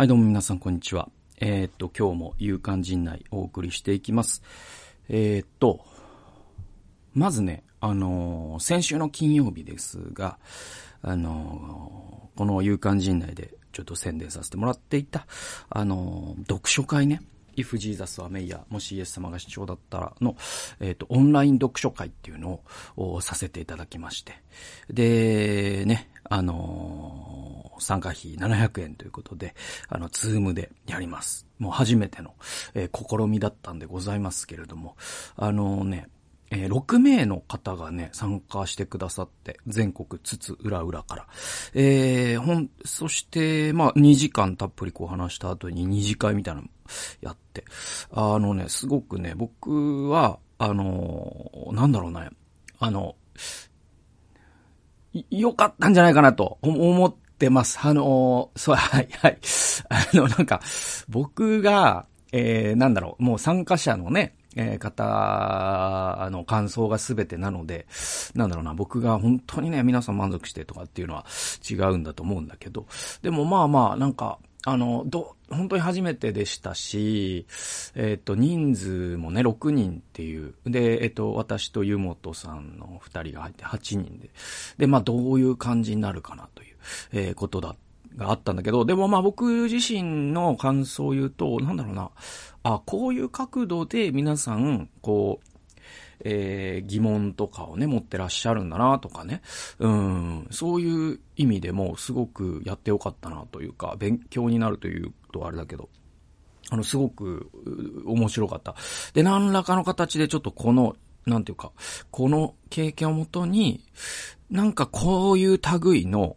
はい、どうも皆さん、こんにちは。えー、っと、今日も勇敢陣内お送りしていきます。えー、っと、まずね、あのー、先週の金曜日ですが、あの、この勇敢陣内でちょっと宣伝させてもらっていた、あの、読書会ね、If Jesus はメイヤ、もしイエス様が主張だったらの、えっ、ー、と、オンライン読書会っていうのをさせていただきまして。で、ね、あのー、参加費700円ということで、あの、ズームでやります。もう初めての、えー、試みだったんでございますけれども、あのね、えー、6名の方がね、参加してくださって、全国津々浦々から。えー、ほん、そして、まあ、2時間たっぷりこう話した後に2次会みたいなのやって、あのね、すごくね、僕は、あのー、なんだろうね、あの、良かったんじゃないかなと思ってます。あのー、そう、はい、はい。あの、なんか、僕が、えー、なんだろう、もう参加者のね、えー、方の感想が全てなので、なんだろうな、僕が本当にね、皆さん満足してとかっていうのは違うんだと思うんだけど、でもまあまあ、なんか、あの、ど、本当に初めてでしたし、えっ、ー、と、人数もね、6人っていう。で、えっ、ー、と、私と湯本さんの2人が入って8人で。で、まあ、どういう感じになるかなという、えー、ことだった、があったんだけど、でもまあ、僕自身の感想を言うと、なんだろうな、あ、こういう角度で皆さん、こう、えー、疑問とかをね、持ってらっしゃるんだなとかね。うん、そういう意味でもすごくやってよかったなというか、勉強になるというとあれだけど、あの、すごく面白かった。で、何らかの形でちょっとこの、なんていうか、この経験をもとに、なんかこういう類の、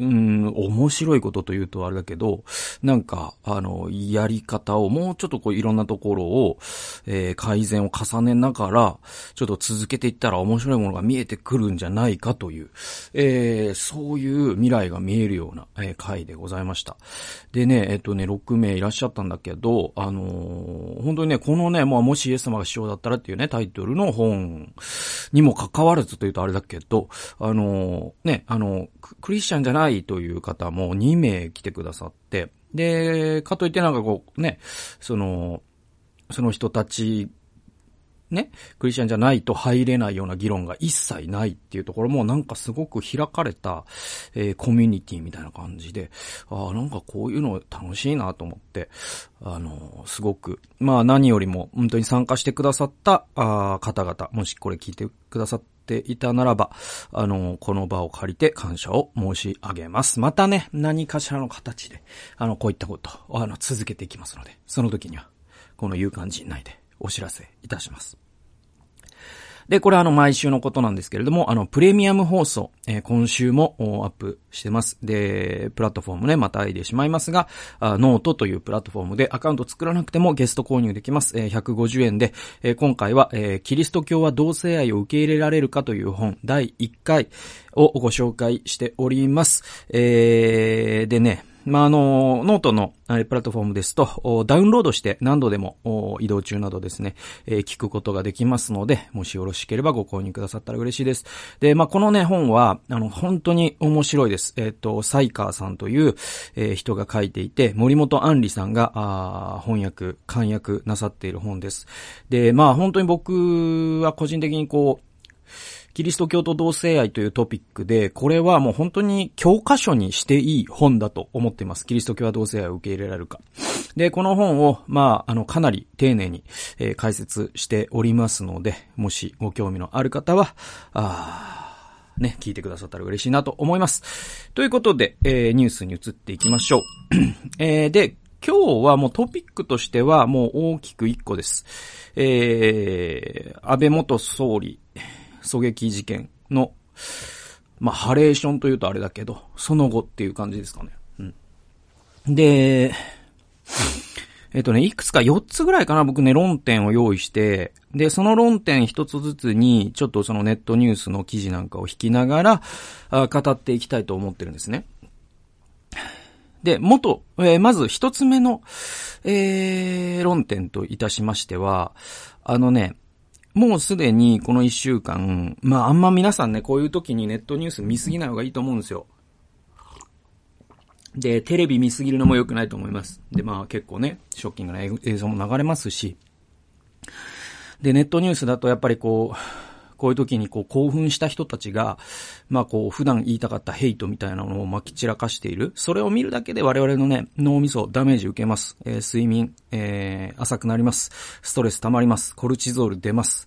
うん、面白いことというとあれだけど、なんか、あの、やり方をもうちょっとこういろんなところを、えー、改善を重ねながら、ちょっと続けていったら面白いものが見えてくるんじゃないかという、えー、そういう未来が見えるような、えー、回でございました。でね、えっとね、6名いらっしゃったんだけど、あのー、本当にね、このね、まあ、もしイエス様が師匠だったらっていうね、タイトルの本にも関わらずというとあれだけど、あの、ね、あの、クリスチャンじゃないいという方も2名来てくださって、で、かといってなんかこう、ね、その、その人たちね、クリスチャンじゃないと入れないような議論が一切ないっていうところもなんかすごく開かれた、えー、コミュニティみたいな感じで、ああ、なんかこういうの楽しいなと思って、あのー、すごく、まあ何よりも本当に参加してくださったあ方々、もしこれ聞いてくださってていたならば、あの、この場を借りて感謝を申し上げます。またね、何かしらの形で、あの、こういったことを、あの、続けていきますので、その時には、この夕刊ジンナイでお知らせいたします。で、これあの、毎週のことなんですけれども、あの、プレミアム放送、えー、今週もアップしてます。で、プラットフォームね、またいでしまいますが、ノートというプラットフォームでアカウント作らなくてもゲスト購入できます。えー、150円で、えー、今回は、えー、キリスト教は同性愛を受け入れられるかという本、第1回をご紹介しております。えー、でね、まあ、あの、ノートのプラットフォームですと、ダウンロードして何度でも移動中などですね、えー、聞くことができますので、もしよろしければご購入くださったら嬉しいです。で、まあ、このね、本は、あの、本当に面白いです。えっ、ー、と、サイカーさんという、えー、人が書いていて、森本あんりさんが、あ翻訳、監訳なさっている本です。で、まあ、本当に僕は個人的にこう、キリスト教と同性愛というトピックで、これはもう本当に教科書にしていい本だと思っています。キリスト教は同性愛を受け入れられるか。で、この本を、まあ、あの、かなり丁寧に、えー、解説しておりますので、もしご興味のある方は、あね、聞いてくださったら嬉しいなと思います。ということで、えー、ニュースに移っていきましょう。えー、で、今日はもうトピックとしてはもう大きく一個です。えー、安倍元総理、狙撃事件の、まあ、ハレーションというとあれだけど、その後っていう感じですかね。うん。で、えっとね、いくつか4つぐらいかな、僕ね、論点を用意して、で、その論点1つずつに、ちょっとそのネットニュースの記事なんかを引きながら、あ語っていきたいと思ってるんですね。で、元、えー、まず1つ目の、えー、論点といたしましては、あのね、もうすでにこの一週間、まああんま皆さんね、こういう時にネットニュース見すぎない方がいいと思うんですよ。で、テレビ見すぎるのも良くないと思います。で、まあ結構ね、ショッキングな映像も流れますし、で、ネットニュースだとやっぱりこう、こういう時にこう興奮した人たちが、まあこう普段言いたかったヘイトみたいなのを撒き散らかしている。それを見るだけで我々のね、脳みそダメージ受けます。えー、睡眠、えー、浅くなります。ストレス溜まります。コルチゾール出ます。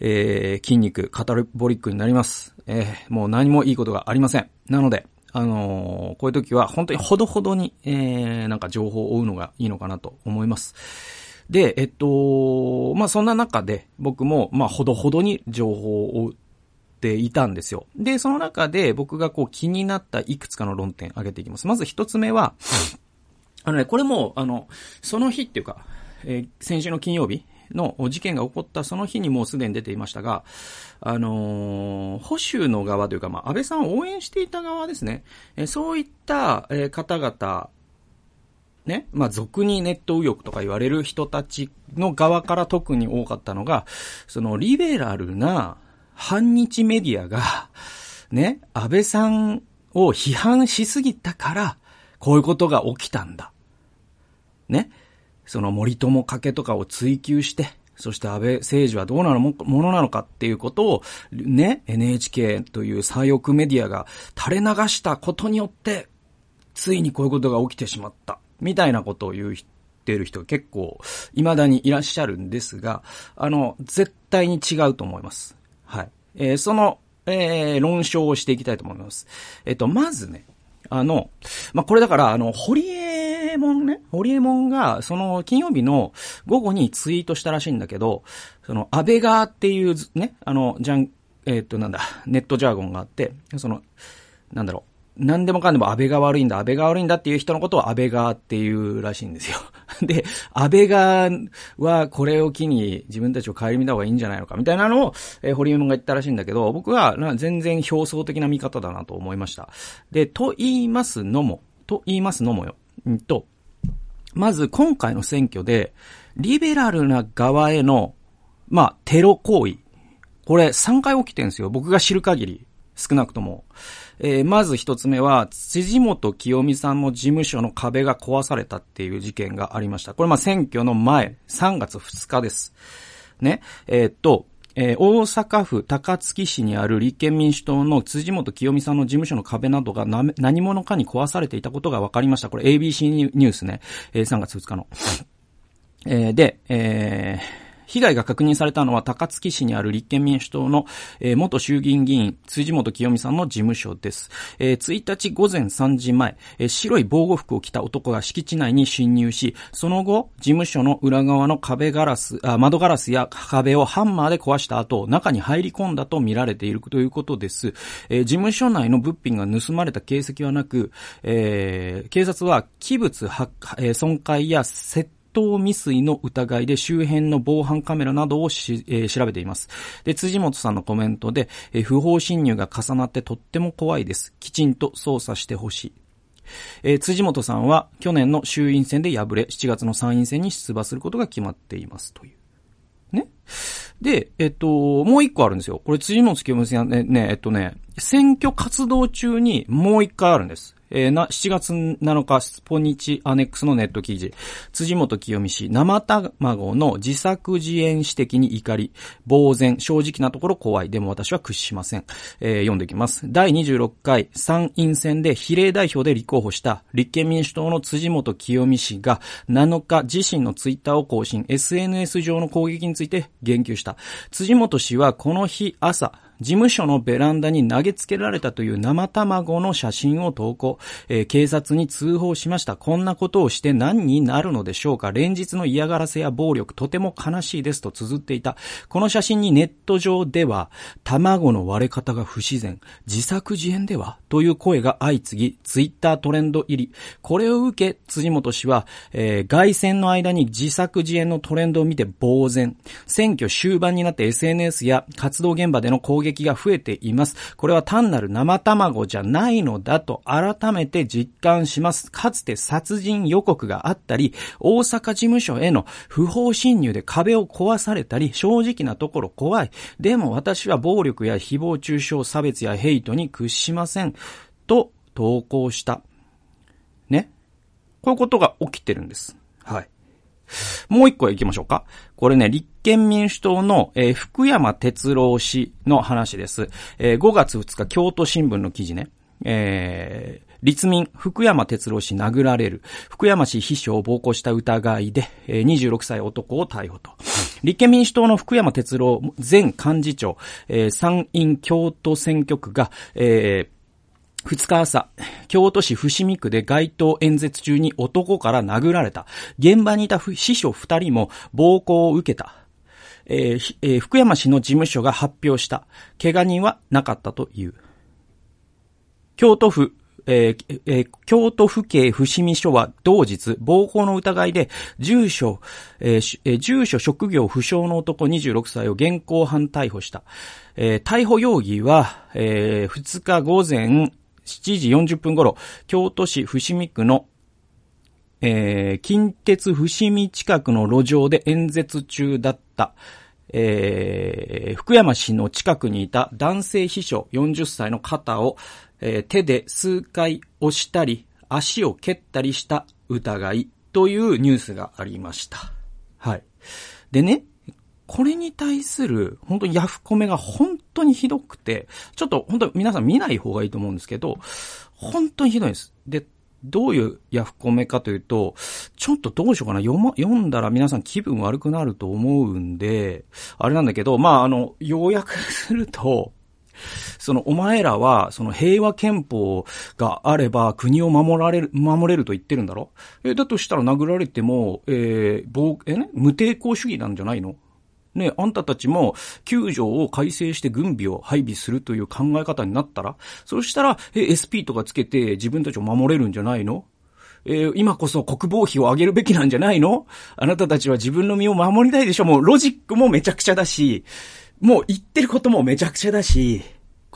えー、筋肉、カタルボリックになります。えー、もう何もいいことがありません。なので、あのー、こういう時は本当にほどほどに、えー、なんか情報を追うのがいいのかなと思います。で、えっと、まあ、そんな中で僕も、まあ、ほどほどに情報を追っていたんですよ。で、その中で僕がこう気になったいくつかの論点挙げていきます。まず一つ目は、あのね、これも、あの、その日っていうか、えー、先週の金曜日の事件が起こったその日にもうすでに出ていましたが、あのー、保守の側というか、まあ、安倍さんを応援していた側ですね。えー、そういった、えー、方々、ね、まあ、俗にネット右翼とか言われる人たちの側から特に多かったのが、そのリベラルな反日メディアが、ね、安倍さんを批判しすぎたから、こういうことが起きたんだ。ね。その森友家系とかを追求して、そして安倍政治はどうなるものなのかっていうことを、ね、NHK という左翼メディアが垂れ流したことによって、ついにこういうことが起きてしまった。みたいなことを言うってる人が結構、未だにいらっしゃるんですが、あの、絶対に違うと思います。はい。えー、その、えー、論証をしていきたいと思います。えっ、と、まずね、あの、まあ、これだから、あの、堀江門ね、堀江門が、その、金曜日の午後にツイートしたらしいんだけど、その、安倍川っていうね、あの、じゃん、えっ、と、なんだ、ネットジャーゴンがあって、その、なんだろう、何でもかんでも安倍が悪いんだ、安倍が悪いんだっていう人のことを安倍側っていうらしいんですよ。で、安倍側はこれを機に自分たちを顧みた方がいいんじゃないのかみたいなのを、えー、堀山が言ったらしいんだけど、僕は全然表層的な見方だなと思いました。で、と言いますのも、と言いますのもよ。んと、まず今回の選挙で、リベラルな側への、まあ、テロ行為。これ3回起きてるんですよ。僕が知る限り。少なくとも。えー、まず一つ目は、辻元清美さんの事務所の壁が壊されたっていう事件がありました。これま選挙の前、3月2日です。ね。えー、っと、えー、大阪府高槻市にある立憲民主党の辻元清美さんの事務所の壁などが何者かに壊されていたことが分かりました。これ ABC ニュースね。えー、3月2日の。えー、で、えー、被害が確認されたのは高槻市にある立憲民主党の、えー、元衆議院議員、辻元清美さんの事務所です。えー、1日午前3時前、えー、白い防護服を着た男が敷地内に侵入し、その後、事務所の裏側の壁ガラス、あ窓ガラスや壁をハンマーで壊した後、中に入り込んだと見られているということです。えー、事務所内の物品が盗まれた形跡はなく、えー、警察は器物、えー、損壊や窃盗未遂の疑いで周辺の防犯カメラなどをし、えー、調べています。で、辻本さんのコメントで、えー、不法侵入が重なってとっても怖いです。きちんと捜査してほしい。えー、辻本さんは去年の衆院選で敗れ、7月の参院選に出馬することが決まっていますという。ね。で、えっと、もう一個あるんですよ。これ辻本清美さんね、ね、えっとね、選挙活動中にもう一回あるんです。えー、な、7月7日、スポニチアネックスのネット記事。辻元清美氏、生卵の自作自演指摘に怒り、呆然、正直なところ怖い。でも私は屈しません。えー、読んでいきます。第26回参院選で比例代表で立候補した立憲民主党の辻元清美氏が7日自身のツイッターを更新、SNS 上の攻撃について言及した。辻元氏はこの日朝、事務所のベランダに投げつけられたという生卵の写真を投稿、えー、警察に通報しました。こんなことをして何になるのでしょうか連日の嫌がらせや暴力、とても悲しいですと綴っていた。この写真にネット上では、卵の割れ方が不自然、自作自演では？という声が相次ぎ、ツイッタートレンド入り。これを受け、辻元氏は、えー、外戦の間に自作自演のトレンドを見て呆然。選挙終盤になって SNS や活動現場での攻撃撃が増えています。これは単なる生卵じゃないのだと改めて実感します。かつて殺人予告があったり、大阪事務所への不法侵入で壁を壊されたり、正直なところ怖い。でも私は暴力や誹謗中傷、差別やヘイトに屈しません。と投稿した。ねこういうことが起きてるんです。はい。もう一個行きましょうか。これね、立憲民主党の、えー、福山哲郎氏の話です。えー、5月2日、京都新聞の記事ね。えー、立民、福山哲郎氏殴られる。福山氏秘書を暴行した疑いで、えー、26歳男を逮捕と。立憲民主党の福山哲郎前幹事長、えー、参院京都選挙区が、えー2日朝、京都市伏見区で街頭演説中に男から殴られた。現場にいた司書2人も暴行を受けた。えーえー、福山市の事務所が発表した。怪我人はなかったという。京都府、えーえー、京都府警伏見署は同日、暴行の疑いで、住所、えー、住所職業不詳の男26歳を現行犯逮捕した。えー、逮捕容疑は、えー、2日午前7時40分頃、京都市伏見区のえー、近鉄伏見近くの路上で演説中だった、えー、福山市の近くにいた男性秘書40歳の肩を、えー、手で数回押したり、足を蹴ったりした疑いというニュースがありました。はい。でね、これに対する、本当にヤフコメが本当にひどくて、ちょっと本当皆さん見ない方がいいと思うんですけど、本当にひどいです。で、どういうヤフコメかというと、ちょっとどうしようかな、読ま、読んだら皆さん気分悪くなると思うんで、あれなんだけど、まあ、あの、要約すると、その、お前らは、その平和憲法があれば国を守られる、守れると言ってるんだろ？え、だとしたら殴られても、えー、暴、えね、無抵抗主義なんじゃないの？ね、あんたたちも9条を改正して軍備を配備するという考え方になったら、そしたら、え、SP とかつけて自分たちを守れるんじゃないの？えー、今こそ国防費を上げるべきなんじゃないの？あなたたちは自分の身を守りたいでしょ？もうロジックもめちゃくちゃだし、もう言ってることもめちゃくちゃだし、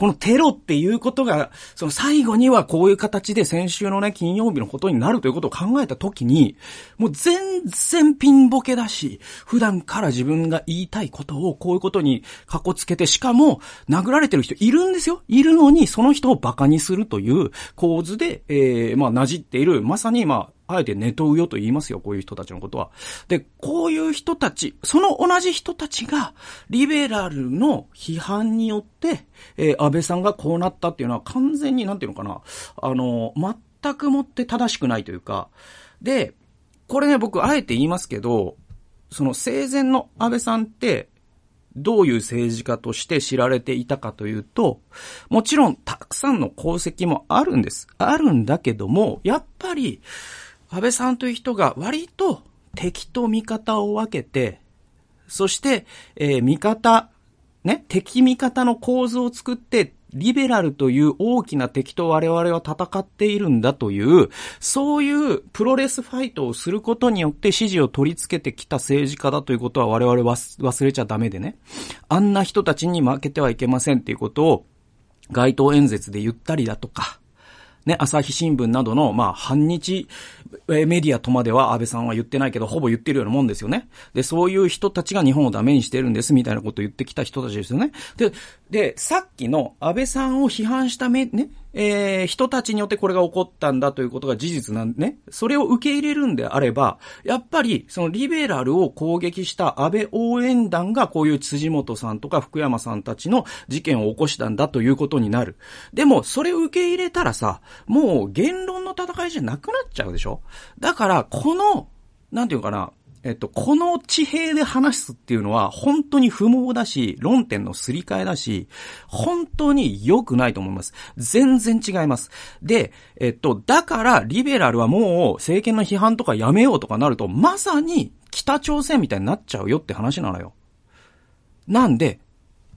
このテロっていうことが、その最後にはこういう形で先週のね、金曜日のことになるということを考えたときに、もう全然ピンボケだし、普段から自分が言いたいことをこういうことにかこつけて、しかも殴られてる人いるんですよ。いるのに、その人を馬鹿にするという構図で、えー、まあ、馴染っている、まさにまあ、あえてネトウヨと言いますよ、こういう人たちのことは。で、こういう人たち、その同じ人たちが、リベラルの批判によって、えー、安倍さんがこうなったっていうのは完全に、なんていうのかな、あの、全くもって正しくないというか、で、これね、僕、あえて言いますけど、その生前の安倍さんって、どういう政治家として知られていたかというと、もちろんたくさんの功績もあるんです。あるんだけども、やっぱり、安倍さんという人が割と敵と味方を分けて、そして、えー、味方、ね、敵味方の構図を作って、リベラルという大きな敵と我々は戦っているんだという、そういうプロレスファイトをすることによって支持を取り付けてきた政治家だということは我々は忘れちゃダメでね。あんな人たちに負けてはいけませんっていうことを街頭演説で言ったりだとか、ね、朝日新聞などの、まあ、反日メディアとまでは安倍さんは言ってないけど、ほぼ言ってるようなもんですよね。で、そういう人たちが日本をダメにしてるんです、みたいなことを言ってきた人たちですよね。で、で、さっきの安倍さんを批判しため、ね、えー、人たちによってこれが起こったんだということが事実なんでね。それを受け入れるんであれば、やっぱり、そのリベラルを攻撃した安倍応援団がこういう辻元さんとか福山さんたちの事件を起こしたんだということになる。でも、それを受け入れたらさ、もう言論の戦いじゃなくなっちゃうでしょだから、この、なんていうかな、えっと、この地平で話すっていうのは本当に不毛だし、論点のすり替えだし、本当に良くないと思います。全然違います。で、えっと、だからリベラルはもう政権の批判とかやめようとかなると、まさに北朝鮮みたいになっちゃうよって話なのよ。なんで、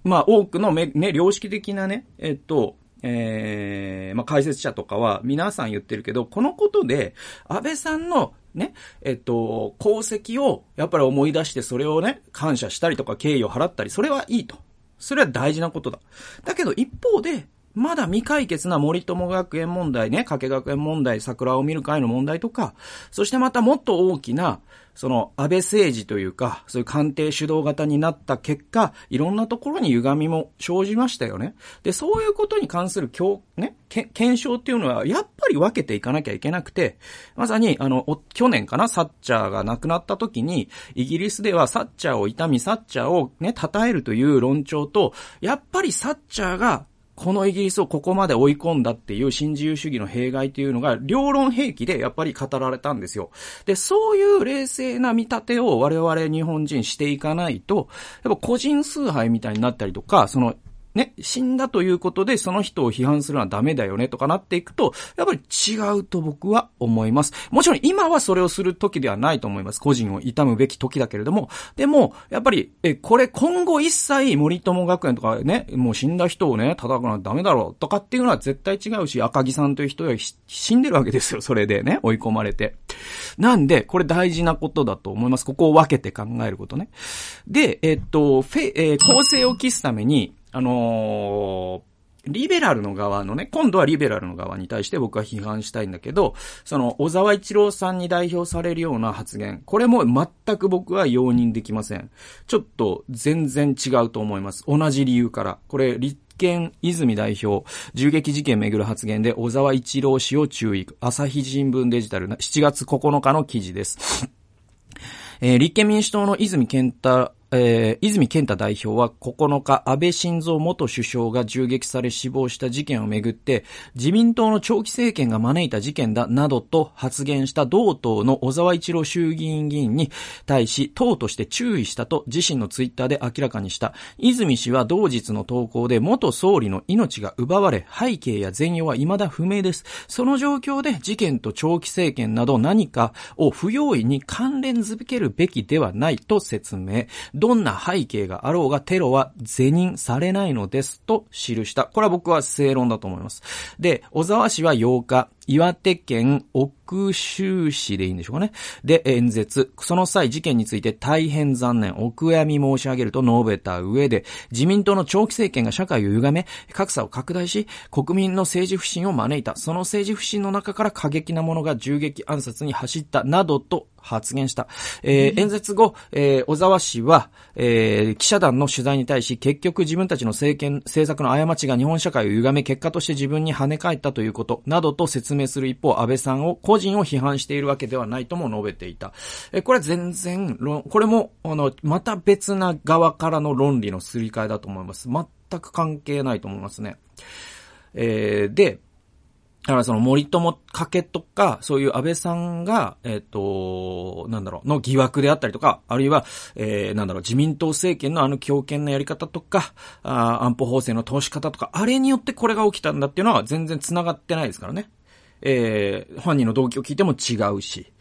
まあ多くのね、良識的なね、えっと、えー、まあ、解説者とかは皆さん言ってるけど、このことで、安倍さんのね、えっと、功績をやっぱり思い出してそれをね、感謝したりとか敬意を払ったり、それはいいと。それは大事なことだ。だけど一方で、まだ未解決な森友学園問題ね、加計学園問題、桜を見る会の問題とか、そしてまたもっと大きな、その安倍政治というか、そういう官邸主導型になった結果、いろんなところに歪みも生じましたよね。で、そういうことに関する今日、ね、検証っていうのは、やっぱり分けていかなきゃいけなくて、まさに、あの、去年かな、サッチャーが亡くなった時に、イギリスではサッチャーを痛み、サッチャーをね、称えるという論調と、やっぱりサッチャーがこのイギリスをここまで追い込んだっていう新自由主義の弊害というのが、両論兵器でやっぱり語られたんですよ。で、そういう冷静な見立てを我々日本人していかないと、やっぱ個人崇拝みたいになったりとか、そのね、死んだということでその人を批判するのはダメだよねとかなっていくと、やっぱり違うと僕は思います。もちろん今はそれをする時ではないと思います。個人を悼むべき時だけれども、でも、やっぱり、え、これ今後一切森友学園とかね、もう死んだ人をね、叩くのはダメだろうとかっていうのは絶対違うし、赤木さんという人は死んでるわけですよ。それでね、追い込まれて。なんで、これ大事なことだと思います。ここを分けて考えることね。で、えっと、フェ、えー、構成を期すために、あのー、リベラルの側のね、今度はリベラルの側に対して僕は批判したいんだけど、その、小沢一郎さんに代表されるような発言、これも全く僕は容認できません。ちょっと全然違うと思います。同じ理由から。これ、立憲泉代表、銃撃事件めぐる発言で小沢一郎氏を注意。朝日新聞デジタル7月9日の記事です。えー、立憲民主党の泉健太えー、泉健太代表は9日、安倍晋三元首相が銃撃され死亡した事件をめぐって、自民党の長期政権が招いた事件だ、などと発言した同党の小沢一郎衆議院議員に対し、党として注意したと自身のツイッターで明らかにした。泉氏は同日の投稿で元総理の命が奪われ、背景や全容は未だ不明です。その状況で事件と長期政権など何かを不用意に関連づけるべきではないと説明。どんな背景があろうがテロは是認されないのですと記した。これは僕は正論だと思います。で、小沢氏は8日、岩手県奥州市でいいんでしょうかね。で、演説。その際、事件について大変残念、お悔やみ申し上げると述べた上で、自民党の長期政権が社会を歪め、格差を拡大し、国民の政治不信を招いた。その政治不信の中から過激な者が銃撃暗殺に走った、などと発言した。えー、演説後、えー、小沢氏は、えー、記者団の取材に対し、結局自分たちの政権、政策の過ちが日本社会を歪め、結果として自分に跳ね返ったということ、などと説明する一方、安倍さんを、個人を批判しているわけではないとも述べていた。え、これは全然、これも、あの、また別な側からの論理のすり替えだと思います。全く関係ないと思いますね。えー、で、だからその森友かけとか、そういう安倍さんが、えっ、ー、と、なんだろう、の疑惑であったりとか、あるいは、えー、なんだろう、自民党政権のあの強権なやり方とか、あ安保法制の通し方とか、あれによってこれが起きたんだっていうのは全然繋がってないですからね。えー、犯人の動機を聞いても違うし。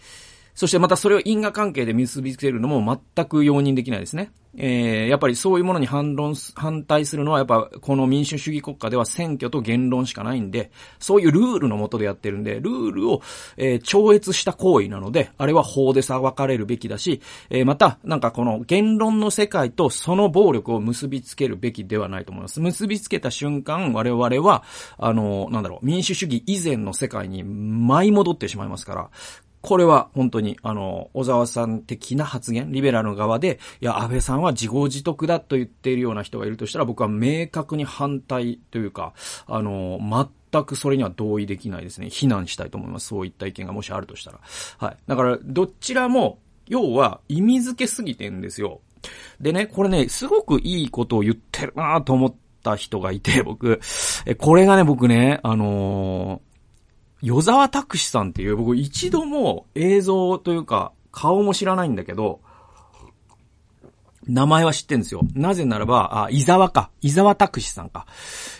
そしてまたそれを因果関係で結びつけるのも全く容認できないですね。えー、やっぱりそういうものに反論、反対するのはやっぱこの民主主義国家では選挙と言論しかないんで、そういうルールのもとでやってるんで、ルールを、えー、超越した行為なので、あれは法で裁かれるべきだし、えー、また、なんかこの言論の世界とその暴力を結びつけるべきではないと思います。結びつけた瞬間、我々は、あの、なんだろう、民主主義以前の世界に舞い戻ってしまいますから、これは本当に、あの、小沢さん的な発言、リベラルの側で、いや、安倍さんは自業自得だと言っているような人がいるとしたら、僕は明確に反対というか、あの、全くそれには同意できないですね。非難したいと思います。そういった意見がもしあるとしたら。はい。だから、どちらも、要は、意味付けすぎてんですよ。でね、これね、すごくいいことを言ってるなと思った人がいて、僕、え、これがね、僕ね、あの与沢拓司さんっていう、僕一度も映像というか、顔も知らないんだけど、名前は知ってんですよ。なぜならば、あ、伊沢か。伊沢拓司さんか。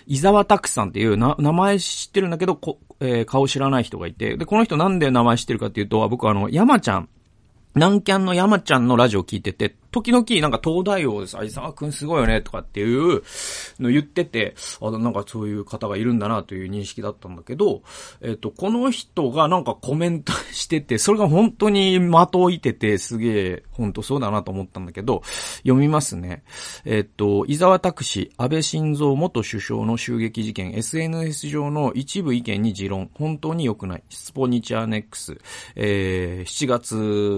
伊沢拓司さんっていうな、名前知ってるんだけど、こ、えー、顔知らない人がいて。で、この人なんで名前知ってるかっていうと、僕あの、山ちゃん、南キャンの山ちゃんのラジオ聞いてて、時々なんか東大王です、相沢くんすごいよね、とかっていうの言ってて、あ、なんかそういう方がいるんだなという認識だったんだけど、えっと、この人がなんかコメントしてて、それが本当に的を置いてて、すげえ、本当そうだなと思ったんだけど、読みますね。えっと、伊沢拓司、安倍晋三元首相の襲撃事件、SNS 上の一部意見に持論、本当に良くない。スポニチアネックス、えー、7月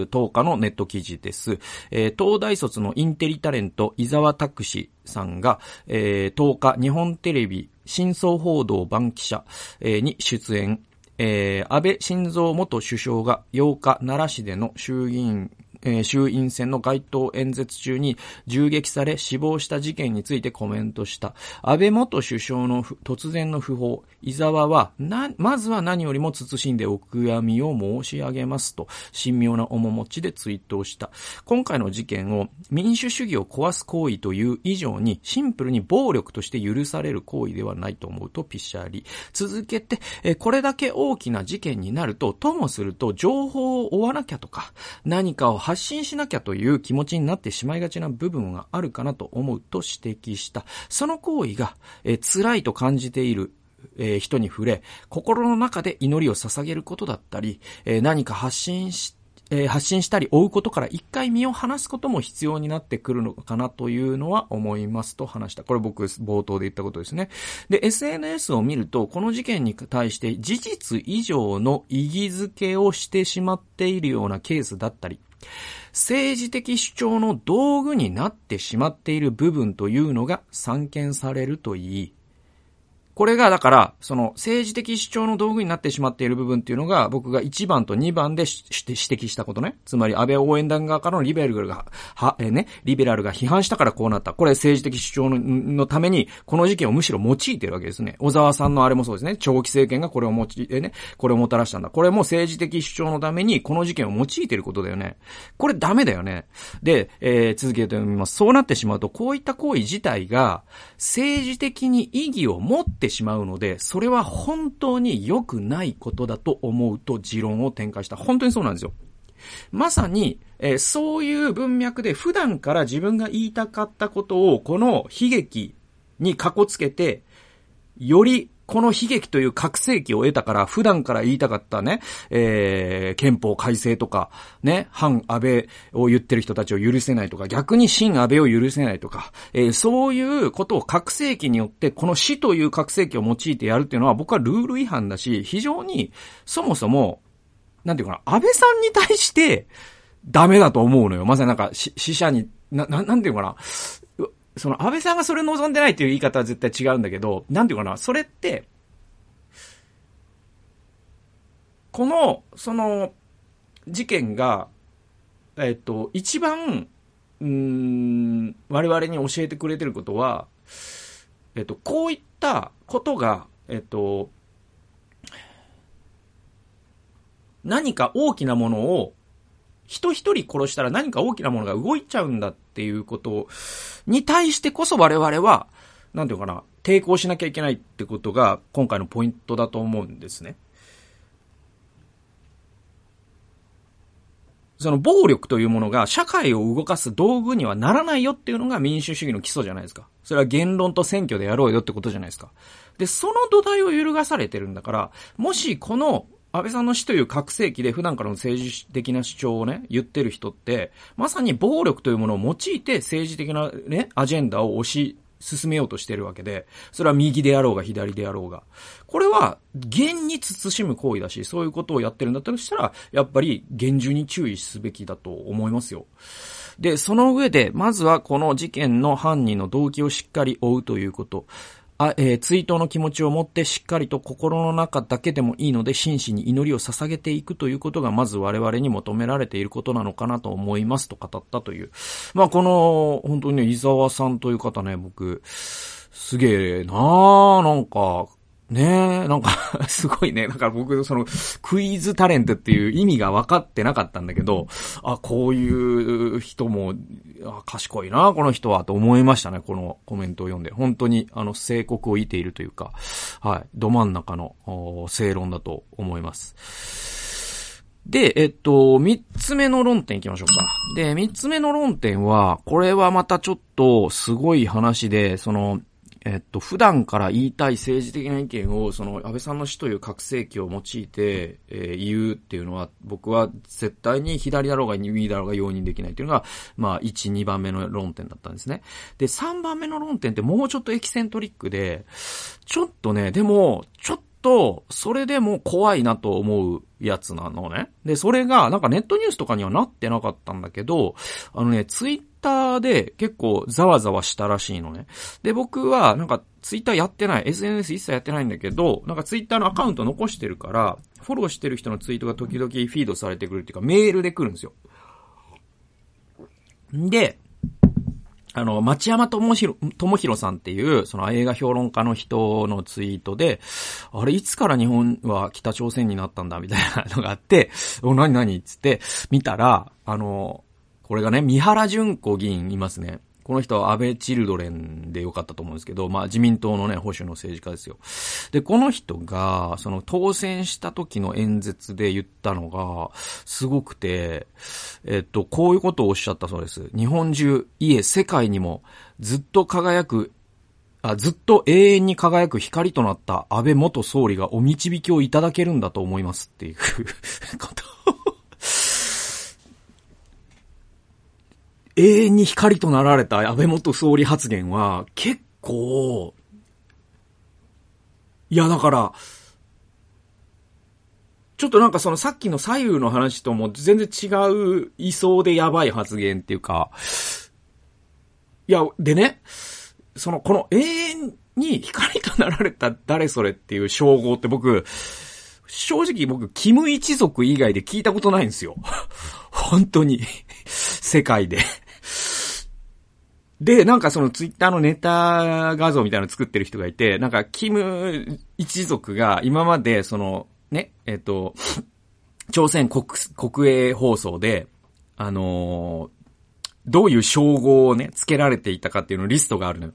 10日のネット記事です。えー、東大大卒のインテリタレント、伊沢拓司さんが、えー、10日、日本テレビ、真相報道番記者、えー、に出演。えー、安倍晋三元首相が8日、奈良市での衆議院えー、衆院選の街頭演説中に銃撃され死亡した事件についてコメントした。安倍元首相の突然の訃報、伊沢は、な、まずは何よりも慎んでお悔やみを申し上げますと、神妙な面持ちでツイートをした。今回の事件を民主主義を壊す行為という以上に、シンプルに暴力として許される行為ではないと思うとピッシャーリ。続けて、えこれだけ大きな事件になると、ともすると情報を追わなきゃとか、何かを発信しなきゃという気持ちになってしまいがちな部分があるかなと思うと指摘した。その行為が、え辛いと感じているえ、人に触れ、心の中で祈りを捧げることだったり、え、何か発信しえ、発信したり追うことから一回身を離すことも必要になってくるのかなというのは思いますと話した。これ僕冒頭で言ったことですね。で、SNS を見ると、この事件に対して事実以上の意義づけをしてしまっているようなケースだったり、政治的主張の道具になってしまっている部分というのが散見されるといい、これが、だから、その政治的主張の道具になってしまっている部分っていうのが、僕が1番と2番で指摘したことね。つまり、安倍応援団側からのリベラルが、は、えー、ね、リベラルが批判したからこうなった。これ政治的主張ののために、この事件をむしろ用いてるわけですね。小沢さんのあれもそうですね。長期政権がこれを用いてね、これをもたらしたんだ。これも政治的主張のために、この事件を用いてることだよね。これダメだよね。で、えー、続けて読みます。そうなってしまうと、こういった行為自体が、政治的に意義を持っててしまうので、それは本当に良くないことだと思うと持論を展開した。本当にそうなんですよ。まさに、えー、そういう文脈で普段から自分が言いたかったことをこの悲劇にかこつけて、よりこの悲劇という覚醒器を得たから、普段から言いたかったね、えー、憲法改正とか、ね、反安倍を言ってる人たちを許せないとか、逆に新安倍を許せないとか、えー、そういうことを覚醒器によって、この死という覚醒器を用いてやるっていうのは、僕はルール違反だし、非常に、そもそも、なんていうかな、安倍さんに対して、ダメだと思うのよ。まさになんか、死者に、な、ななんていうかな、その安倍さんがそれ望んでないっていう言い方は絶対違うんだけど、なんていうかな、それって、この、その、事件が、えっと、一番、うん、我々に教えてくれてることは、えっと、こういったことが、えっと、何か大きなものを人一人殺したら何か大きなものが動いちゃうんだっていうことに対してこそ我々は、なんていうかな、抵抗しなきゃいけないってことが今回のポイントだと思うんですね。その暴力というものが社会を動かす道具にはならないよっていうのが民主主義の基礎じゃないですか。それは言論と選挙でやろうよってことじゃないですか。で、その土台を揺るがされてるんだから、もしこの安倍さんの死という覚醒器で普段からの政治的な主張をね、言ってる人って、まさに暴力というものを用いて政治的なね、アジェンダを押し進めようとしてるわけで、それは右であろうが左であろうが。これは、厳に慎む行為だし、そういうことをやってるんだったとしたら、やっぱり厳重に注意すべきだと思いますよ。で、その上で、まずはこの事件の犯人の動機をしっかり追うということ。あ、えー、追悼の気持ちを持ってしっかりと心の中だけでもいいので真摯に祈りを捧げていくということがまず我々に求められていることなのかなと思いますと語ったという。まあこの、本当にね、伊沢さんという方ね、僕、すげえなーなんか、ねえ、なんか すごいね。だから僕、その、クイズタレントっていう意味が分かってなかったんだけど、あ、こういう人も、あ賢いな、この人は、と思いましたね。このコメントを読んで。本当に、あの、聖国を得ているというか、はい、ど真ん中の、正論だと思います。で、えっと、三つ目の論点行きましょうか。で、三つ目の論点は、これはまたちょっとすごい話で、その、えっと、普段から言いたい政治的な意見を、その、安倍さんの死という覚醒器を用いて、えー、言うっていうのは、僕は絶対に左だろうが右だろうが容認できないっていうのが、まあ、1、2番目の論点だったんですね。で、3番目の論点ってもうちょっとエキセントリックで、ちょっとね、でも、ちょっと、それでも怖いなと思うやつなのね。で、それが、なんかネットニュースとかにはなってなかったんだけど、あのね、ツイッターで結構ざわざわしたらしいのね。で、僕はなんかツイッターやってない、SNS 一切やってないんだけど、なんかツイッターのアカウント残してるから、フォローしてる人のツイートが時々フィードされてくるっていうか、メールで来るんですよ。で、あの、町山智弘、智弘さんっていう、その映画評論家の人のツイートで、あれ、いつから日本は北朝鮮になったんだみたいなのがあって、お、なになにつって、見たら、あの、これがね、三原淳子議員いますね。この人は安倍チルドレンでよかったと思うんですけど、まあ自民党のね、保守の政治家ですよ。で、この人が、その当選した時の演説で言ったのが、すごくて、えっと、こういうことをおっしゃったそうです。日本中、いえ、世界にも、ずっと輝くあずっと永遠に輝く光となった安倍元総理がお導きをいただけるんだと思いますっていう こと永遠に光となられた安倍元総理発言は、結構、いや、だから、ちょっとなんかそのさっきの左右の話とも全然違う位相でやばい発言っていうか、いや、でね、その、この永遠に光となられた誰それっていう称号って僕、正直僕、キム一族以外で聞いたことないんですよ。本当に。世界で。で、なんかそのツイッターのネタ画像みたいなの作ってる人がいて、なんか、キム一族が今までその、ね、えっ、と、朝鮮国、国営放送で、あのー、どういう称号をね、付けられていたかっていうのリストがあるのよ。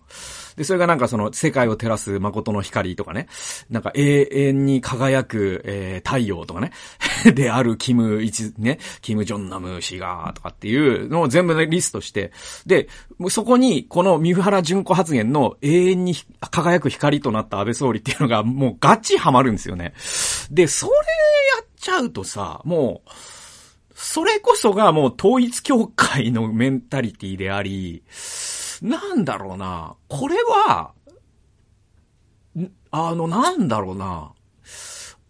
で、それがなんかその世界を照らす誠の光とかね、なんか永遠に輝く、えー、太陽とかね、であるキム一、ね、キム・ジョンナム氏が、とかっていうのを全部ね、リストして、で、そこにこの三原淳子発言の永遠に輝く光となった安倍総理っていうのがもうガチハマるんですよね。で、それやっちゃうとさ、もう、それこそがもう統一教会のメンタリティであり、なんだろうな、これは、あの、なんだろうな、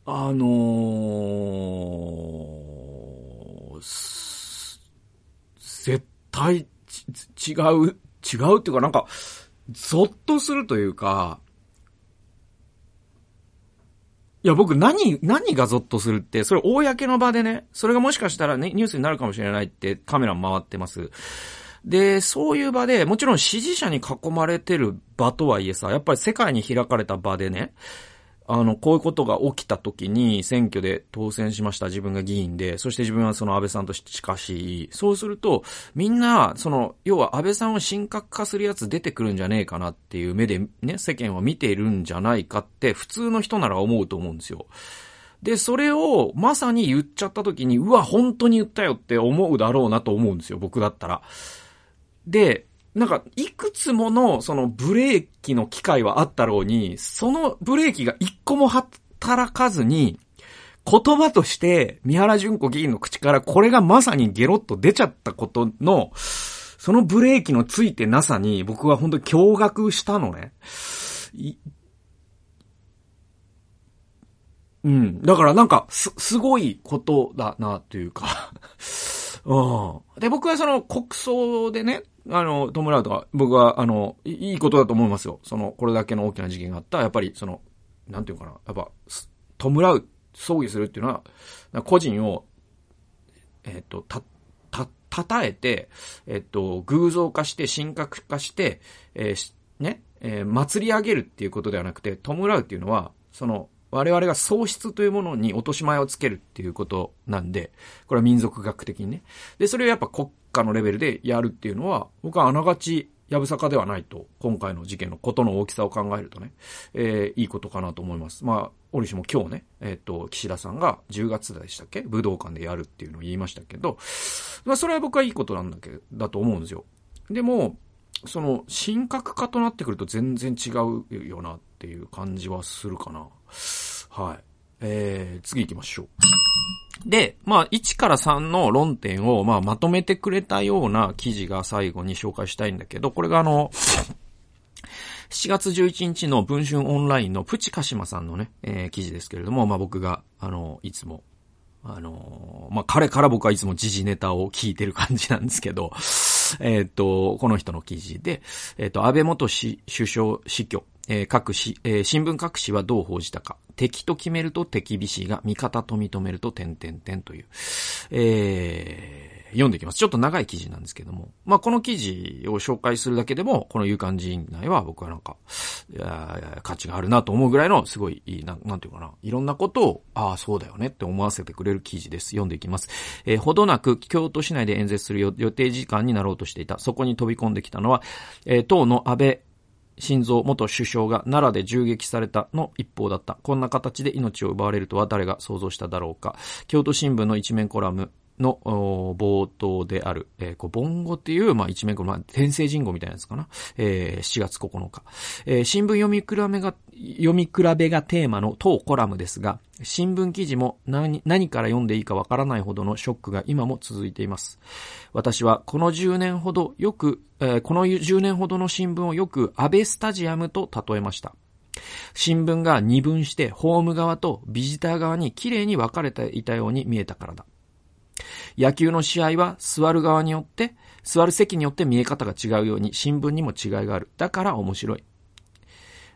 あのー、絶対、違う、違うっていうかなんか、ゾッとするというか、いや、僕何、何がゾッとするって、それ公の場でね、それがもしかしたらね、ニュースになるかもしれないってカメラ回ってます。で、そういう場で、もちろん支持者に囲まれてる場とはいえさ、やっぱり世界に開かれた場でね、あの、こういうことが起きた時に選挙で当選しました。自分が議員で、そして自分はその安倍さんと近しい。そうすると、みんな、その、要は安倍さんを神格化するやつ出てくるんじゃねえかなっていう目でね、世間は見ているんじゃないかって普通の人なら思うと思うんですよ。で、それをまさに言っちゃった時に、うわ、本当に言ったよって思うだろうなと思うんですよ、僕だったら。で、なんか、いくつもの、そのブレーキの機会はあったろうに、そのブレーキが一個も働かずに、言葉として、三原淳子議員の口からこれがまさにゲロッと出ちゃったことの、そのブレーキのついてなさに僕は本当に驚愕したのね。うん。だからなんか、す、すごいことだな、というか うん。で、僕はその国葬でね、あの、弔うとか、僕は、あの、いいことだと思いますよ。その、これだけの大きな事件があった、やっぱり、その、なんていうかな、やっぱ、弔う、葬儀するっていうのは、個人を、えっ、と、た、た、たたえて、えっ、と、偶像化して、神格化して、えー、ね、えー、祭り上げるっていうことではなくて、弔うっていうのは、その、我々が喪失というものに落とし前をつけるっていうことなんで、これは民族学的にね。で、それをやっぱ国家のレベルでやるっていうのは、僕はあながちやぶさかではないと、今回の事件のことの大きさを考えるとね、えー、いいことかなと思います。まあ、折しも今日ね、えっ、ー、と、岸田さんが10月でしたっけ？武道館でやるっていうのを言いましたけど、まあ、それは僕はいいことなんだけど、だと思うんですよ。でも、その、神格化となってくると全然違うよなっていう感じはするかな。はい。えー、次行きましょう。で、まあ、1から3の論点を、まあ、まとめてくれたような記事が最後に紹介したいんだけど、これがあの、7月11日の文春オンラインのプチカシマさんのね、えー、記事ですけれども、まあ、僕が、あの、いつも、あのまあ、彼から僕はいつも時事ネタを聞いてる感じなんですけど、えっ、と、この人の記事で、えっ、ー、と、安倍元首相死去、えー、各紙、えー、新聞各紙はどう報じたか。敵と決めると敵微視が、味方と認めると点々点という、えー、読んでいきます。ちょっと長い記事なんですけども。まあ、この記事を紹介するだけでも、この有感人内は僕はなんか、価値があるなと思うぐらいの、すごい、ななんていうかな。いろんなことを、ああ、そうだよねって思わせてくれる記事です。読んでいきます。えー、ほどなく、京都市内で演説する予定時間になろうとしていた。そこに飛び込んできたのは、えー、党の安倍心臓元首相が奈良で銃撃されたの一方だった。こんな形で命を奪われるとは誰が想像しただろうか。京都新聞の一面コラム、の冒頭である、えー、こう、ボンゴっていう、まあ、一面この、まあ、天聖人語みたいなやつかな。えー、7月9日。えー、新聞読み比べが、読み比べがテーマの当コラムですが、新聞記事も何、何から読んでいいかわからないほどのショックが今も続いています。私はこの10年ほどよく、えー、この10年ほどの新聞をよく安倍スタジアムと例えました。新聞が二分してホーム側とビジター側に綺麗に分かれていたように見えたからだ。野球の試合は座る側によって、座る席によって見え方が違うように新聞にも違いがある。だから面白い。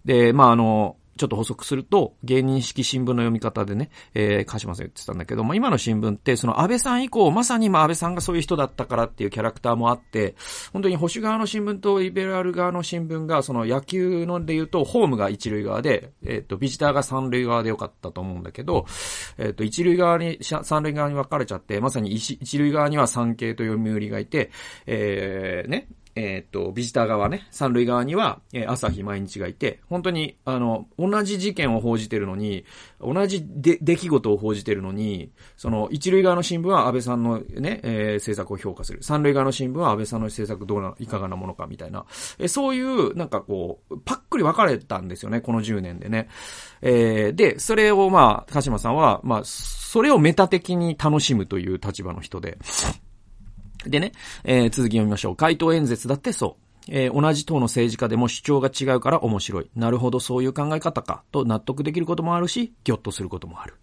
で、まあ、あの、ちょっと補足すると、芸人式新聞の読み方でね、えー、鹿島さん言ってたんだけど、まあ、今の新聞って、その安倍さん以降、まさにま安倍さんがそういう人だったからっていうキャラクターもあって、本当に保守側の新聞とリベラル側の新聞が、その野球ので言うと、ホームが一塁側で、えっ、ー、と、ビジターが三塁側でよかったと思うんだけど、えっ、ー、と、一塁側に、三塁側に分かれちゃって、まさに一塁側には産経と読売がいて、えー、ね、えっ、と、ビジター側ね、三塁側には、えー、朝日毎日がいて、本当に、あの、同じ事件を報じてるのに、同じで、出来事を報じてるのに、その、一塁側の新聞は安倍さんのね、えー、政策を評価する。三塁側の新聞は安倍さんの政策どうな、いかがなものかみたいな。え、そういう、なんかこう、パックリ分かれたんですよね、この10年でね。え、で、それをまあ、鹿島さんは、まあ、それをメタ的に楽しむという立場の人で、でね、えー、続き読みましょう。回答演説だってそう。えー、同じ党の政治家でも主張が違うから面白い。なるほど、そういう考え方か。と納得できることもあるし、ぎょっとすることもある。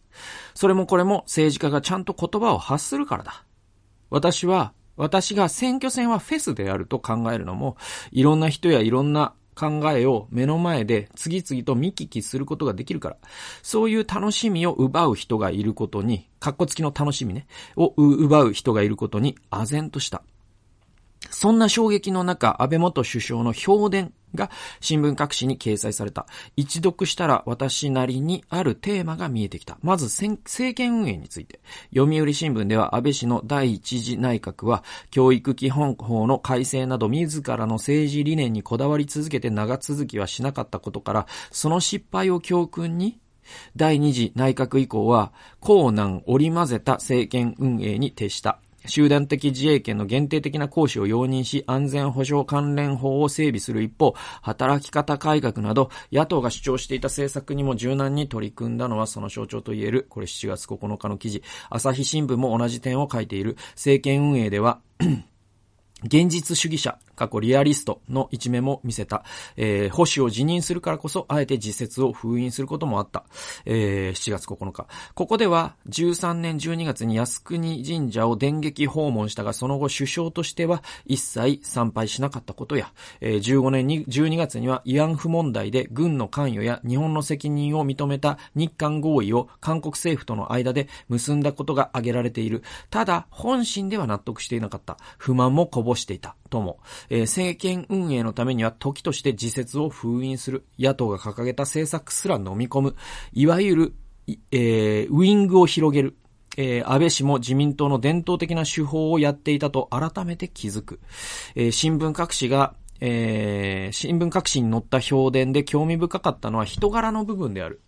それもこれも政治家がちゃんと言葉を発するからだ。私は、私が選挙戦はフェスであると考えるのも、いろんな人やいろんな考えを目の前で次々と見聞きすることができるから、そういう楽しみを奪う人がいることに、かっこつきの楽しみね、を奪う人がいることに唖然とした。そんな衝撃の中、安倍元首相の評伝が新聞各紙に掲載された。一読したら私なりにあるテーマが見えてきた。まず政権運営について。読売新聞では安倍氏の第一次内閣は教育基本法の改正など自らの政治理念にこだわり続けて長続きはしなかったことから、その失敗を教訓に第二次内閣以降は、高難織り交ぜた政権運営に徹した。集団的自衛権の限定的な行使を容認し、安全保障関連法を整備する一方、働き方改革など、野党が主張していた政策にも柔軟に取り組んだのはその象徴と言える、これ7月9日の記事。朝日新聞も同じ点を書いている。政権運営では 現実主義者、過去リアリストの一面も見せた、えー、保守を辞任するからこそ、あえて自説を封印することもあった。えー、7月9日。ここでは、13年12月に靖国神社を電撃訪問したが、その後首相としては一切参拝しなかったことや、えー、15年に、12月には慰安婦問題で軍の関与や日本の責任を認めた日韓合意を韓国政府との間で結んだことが挙げられている。ただ、本心では納得していなかった。不満もこぼしていた。とも、えー、政権運営のためには時として自説を封印する、野党が掲げた政策すら飲み込む、いわゆる、えー、ウィングを広げる、えー、安倍氏も自民党の伝統的な手法をやっていたと改めて気づく。えー、新聞各紙が、えー、新聞各紙に載った評伝で興味深かったのは人柄の部分である。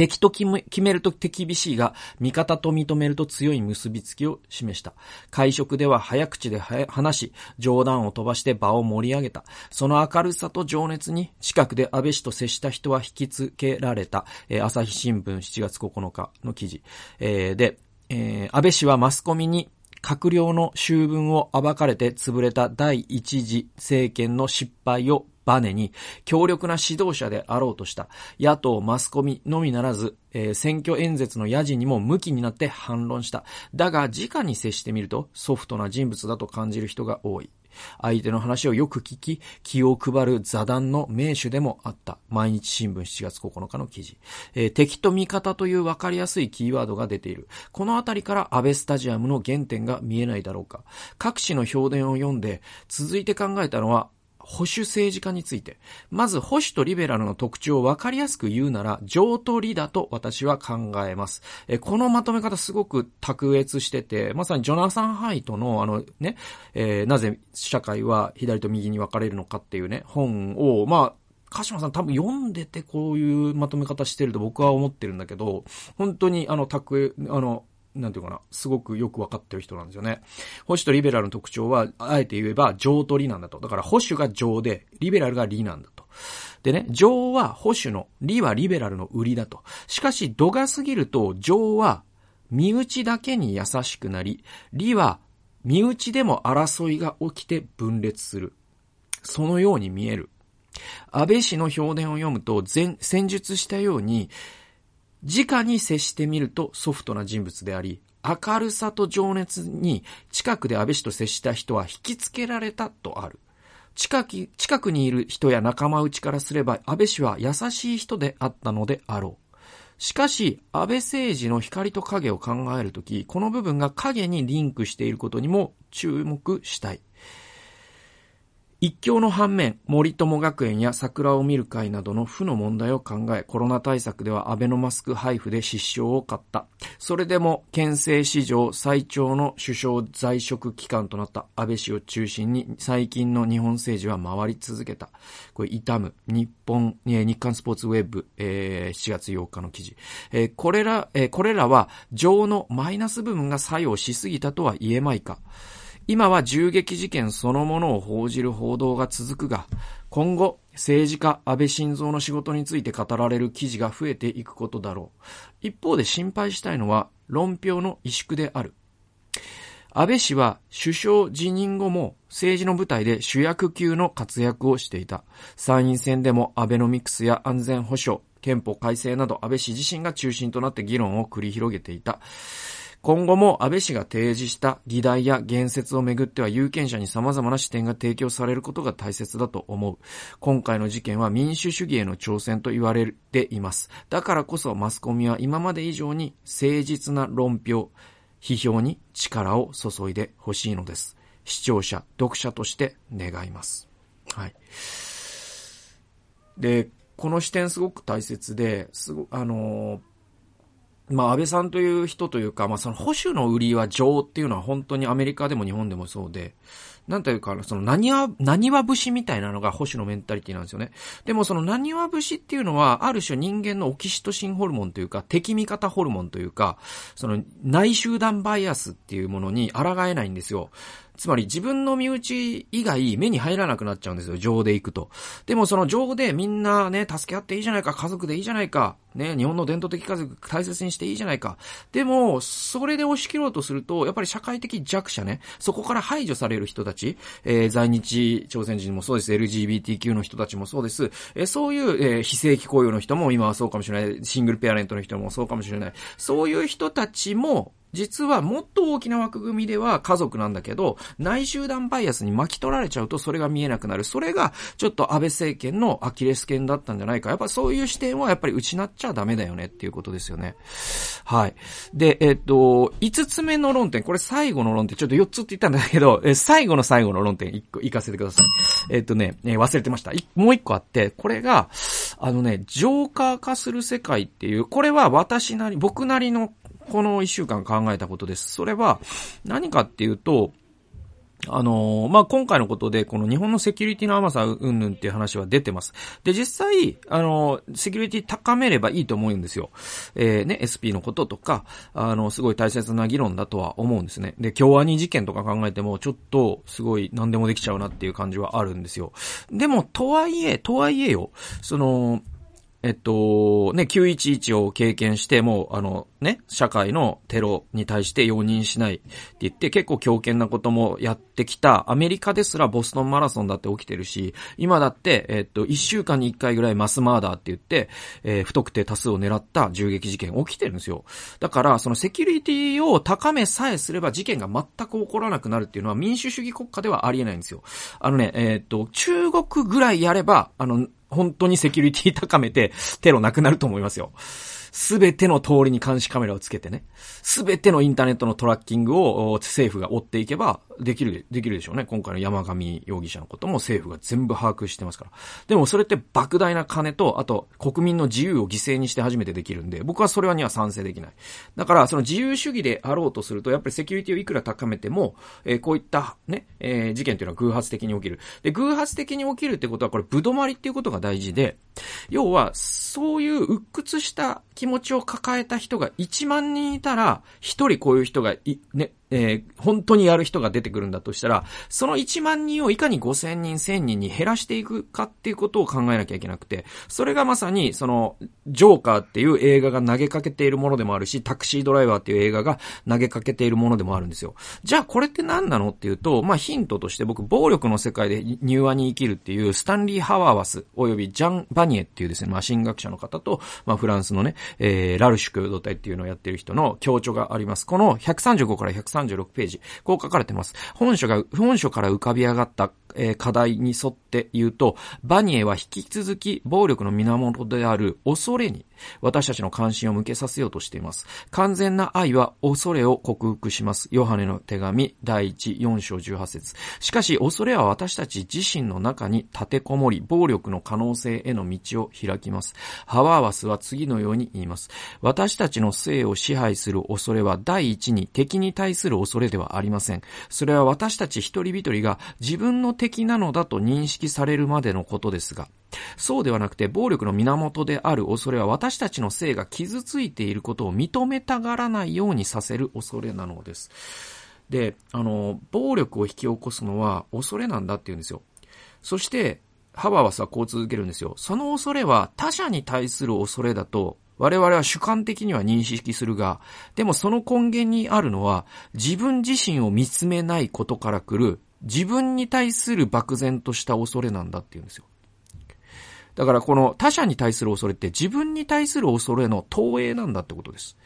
敵と決めると手厳しいが、味方と認めると強い結びつきを示した。会食では早口で話し、冗談を飛ばして場を盛り上げた。その明るさと情熱に、近くで安倍氏と接した人は引きつけられた。えー、朝日新聞7月9日の記事。えー、で、えー、安倍氏はマスコミに閣僚の修文を暴かれて潰れた第一次政権の失敗をバネに強力な指導者であろうとした野党マスコミのみならず、えー、選挙演説の野人にも向きになって反論した。だが、直に接してみるとソフトな人物だと感じる人が多い。相手の話をよく聞き、気を配る座談の名手でもあった。毎日新聞7月9日の記事。えー、敵と味方という分かりやすいキーワードが出ている。このあたりから安倍スタジアムの原点が見えないだろうか。各紙の評伝を読んで、続いて考えたのは、保守政治家について。まず、保守とリベラルの特徴を分かりやすく言うなら、情と理だと私は考えます。えこのまとめ方すごく卓越してて、まさにジョナサン・ハイトの、あのね、えー、なぜ社会は左と右に分かれるのかっていうね、本を、まあ、鹿島さん多分読んでてこういうまとめ方してると僕は思ってるんだけど、本当にあの、たく、あの、なんていうかな、すごくよくわかってる人なんですよね。保守とリベラルの特徴は、あえて言えば、情と理なんだと。だから保守が情で、リベラルが理なんだと。でね、情は保守の、理はリベラルの売りだと。しかし、度が過ぎると、情は身内だけに優しくなり、理は身内でも争いが起きて分裂する。そのように見える。安倍氏の評伝を読むと、前、戦術したように、直に接してみるとソフトな人物であり、明るさと情熱に近くで安倍氏と接した人は引きつけられたとある。近く近くにいる人や仲間内からすれば安倍氏は優しい人であったのであろう。しかし、安倍政治の光と影を考えるとき、この部分が影にリンクしていることにも注目したい。一強の反面、森友学園や桜を見る会などの負の問題を考え、コロナ対策ではアベノマスク配布で失笑を買った。それでも、県政史上最長の首相在職期間となった安倍氏を中心に、最近の日本政治は回り続けた。これ、痛む。日本、日刊スポーツウェブ、えー、7月8日の記事。えー、これら、えー、これらは、情のマイナス部分が作用しすぎたとは言えまいか。今は銃撃事件そのものを報じる報道が続くが、今後、政治家安倍晋三の仕事について語られる記事が増えていくことだろう。一方で心配したいのは論評の萎縮である。安倍氏は首相辞任後も政治の舞台で主役級の活躍をしていた。参院選でもアベノミクスや安全保障、憲法改正など安倍氏自身が中心となって議論を繰り広げていた。今後も安倍氏が提示した議題や言説をめぐっては有権者に様々な視点が提供されることが大切だと思う。今回の事件は民主主義への挑戦と言われています。だからこそマスコミは今まで以上に誠実な論評、批評に力を注いでほしいのです。視聴者、読者として願います。はい。で、この視点すごく大切で、すご、あのーまあ、安倍さんという人というか、まあ、その保守の売りは情っていうのは本当にアメリカでも日本でもそうで、なんというか、その何は、何は節みたいなのが保守のメンタリティなんですよね。でもその何は節っていうのは、ある種人間のオキシトシンホルモンというか、敵味方ホルモンというか、その内集団バイアスっていうものに抗えないんですよ。つまり自分の身内以外目に入らなくなっちゃうんですよ、情で行くと。でもその情でみんなね、助け合っていいじゃないか、家族でいいじゃないか、ね、日本の伝統的家族大切にしていいじゃないか。でも、それで押し切ろうとすると、やっぱり社会的弱者ね、そこから排除される人たち、えー、在日朝鮮人もそうです、LGBTQ の人たちもそうです、えー、そういう、えー、非正規雇用の人も今はそうかもしれない、シングルペアレントの人もそうかもしれない。そういう人たちも、実はもっと大きな枠組みでは家族なんだけど、内集団バイアスに巻き取られちゃうとそれが見えなくなる。それがちょっと安倍政権のアキレス腱だったんじゃないか。やっぱそういう視点はやっぱり失っちゃダメだよねっていうことですよね。はい。で、えっと、5つ目の論点、これ最後の論点、ちょっと4つって言ったんだけど、え最後の最後の論点1個行かせてください。えっとね、え忘れてました。もう1個あって、これが、あのね、ジョーカー化する世界っていう、これは私なり、僕なりのこの一週間考えたことです。それは、何かっていうと、あのー、まあ、今回のことで、この日本のセキュリティの甘さうんぬんっていう話は出てます。で、実際、あのー、セキュリティ高めればいいと思うんですよ。えー、ね、SP のこととか、あの、すごい大切な議論だとは思うんですね。で、京アニ事件とか考えても、ちょっと、すごい何でもできちゃうなっていう感じはあるんですよ。でも、とはいえ、とはいえよ、その、えっと、ね、911を経験して、もう、あの、ね、社会のテロに対して容認しないって言って、結構強権なこともやってきた、アメリカですらボストンマラソンだって起きてるし、今だって、えっと、1週間に1回ぐらいマスマーダーって言って、えー、不特定多数を狙った銃撃事件起きてるんですよ。だから、そのセキュリティを高めさえすれば事件が全く起こらなくなるっていうのは民主主義国家ではありえないんですよ。あのね、えっと、中国ぐらいやれば、あの、本当にセキュリティ高めて、テロなくなると思いますよ。すべての通りに監視カメラをつけてね、すべてのインターネットのトラッキングを政府が追っていけば、できる、できるでしょうね。今回の山上容疑者のことも政府が全部把握してますから。でもそれって莫大な金と、あと国民の自由を犠牲にして初めてできるんで、僕はそれはには賛成できない。だから、その自由主義であろうとすると、やっぱりセキュリティをいくら高めても、えー、こういったね、えー、事件というのは偶発的に起きる。で、偶発的に起きるってことは、これ、ぶどまりっていうことが大事で、要は、そういう鬱屈した気持ちを抱えた人が1万人いたら、1人こういう人がい、ね、えー、本当にやる人が出てくるんだとしたら、その1万人をいかに5000人、1000人に減らしていくかっていうことを考えなきゃいけなくて、それがまさに、その、ジョーカーっていう映画が投げかけているものでもあるし、タクシードライバーっていう映画が投げかけているものでもあるんですよ。じゃあこれって何なの？っていうと、まあヒントとして僕、暴力の世界で入話に生きるっていう、スタンリー・ハワーワス、およびジャン・バニエっていうですね、まあ神学者の方と、まあフランスのね、えー、ラルシュク動体っていうのをやってる人の強調があります。この135から136ページ、こう書かれてます。本書が、本書から浮かび上がったえー、課題に沿って言うと、バニエは引き続き暴力の源である恐れに私たちの関心を向けさせようとしています。完全な愛は恐れを克服します。ヨハネの手紙第1、4章18節しかし恐れは私たち自身の中に立てこもり、暴力の可能性への道を開きます。ハワーワスは次のように言います。私たちの性を支配する恐れは第一に敵に対する恐れではありません。それは私たち一人一人が自分の敵なのだと認識されるまでのことですが、そうではなくて暴力の源である恐れは私たちの性が傷ついていることを認めたがらないようにさせる恐れなのです。で、あの、暴力を引き起こすのは恐れなんだって言うんですよ。そして、ハバーワスはこう続けるんですよ。その恐れは他者に対する恐れだと我々は主観的には認識するが、でもその根源にあるのは自分自身を見つめないことから来る自分に対する漠然とした恐れなんだって言うんですよ。だからこの他者に対する恐れって自分に対する恐れの投影なんだってことです。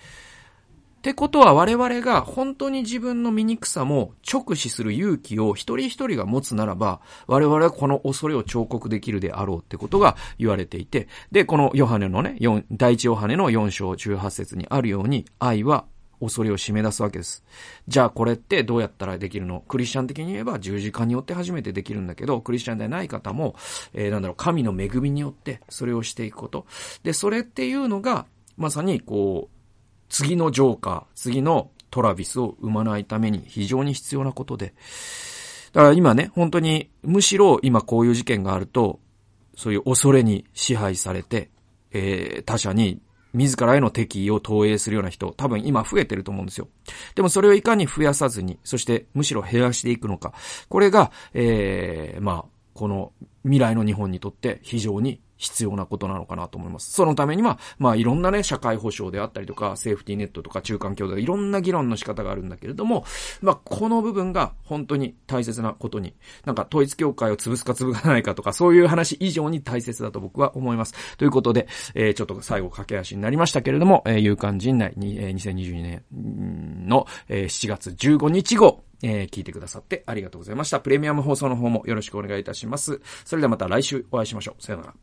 ってことは我々が本当に自分の醜さも直視する勇気を一人一人が持つならば、我々はこの恐れを彫刻できるであろうってことが言われていて、で、このヨハネのね、第一ヨハネの4章18節にあるように、愛は恐れを締め出すわけです。じゃあこれってどうやったらできるの？クリスチャン的に言えば十字架によって初めてできるんだけど、クリスチャンでない方も、えー、なんだろう、神の恵みによってそれをしていくこと。で、それっていうのが、まさにこう、次のジョーカー、次のトラビスを生まないために非常に必要なことで。だから今ね、本当に、むしろ今こういう事件があると、そういう恐れに支配されて、えー、他者に自らへの敵意を投影するような人、多分今増えてると思うんですよ。でもそれをいかに増やさずに、そしてむしろ減らしていくのか。これが、えー、まあ、この未来の日本にとって非常に必要なことなのかなと思います。そのためには、まあいろんなね、社会保障であったりとか、セーフティーネットとか中間共同いろんな議論の仕方があるんだけれども、まあこの部分が本当に大切なことに、なんか統一教会を潰すか潰さないかとか、そういう話以上に大切だと僕は思います。ということで、えー、ちょっと最後駆け足になりましたけれども、えー、勇敢陣内に、えー、2022年の、えー、7月15日後、えー、聞いてくださってありがとうございました。プレミアム放送の方もよろしくお願いいたします。それではまた来週お会いしましょう。さよなら。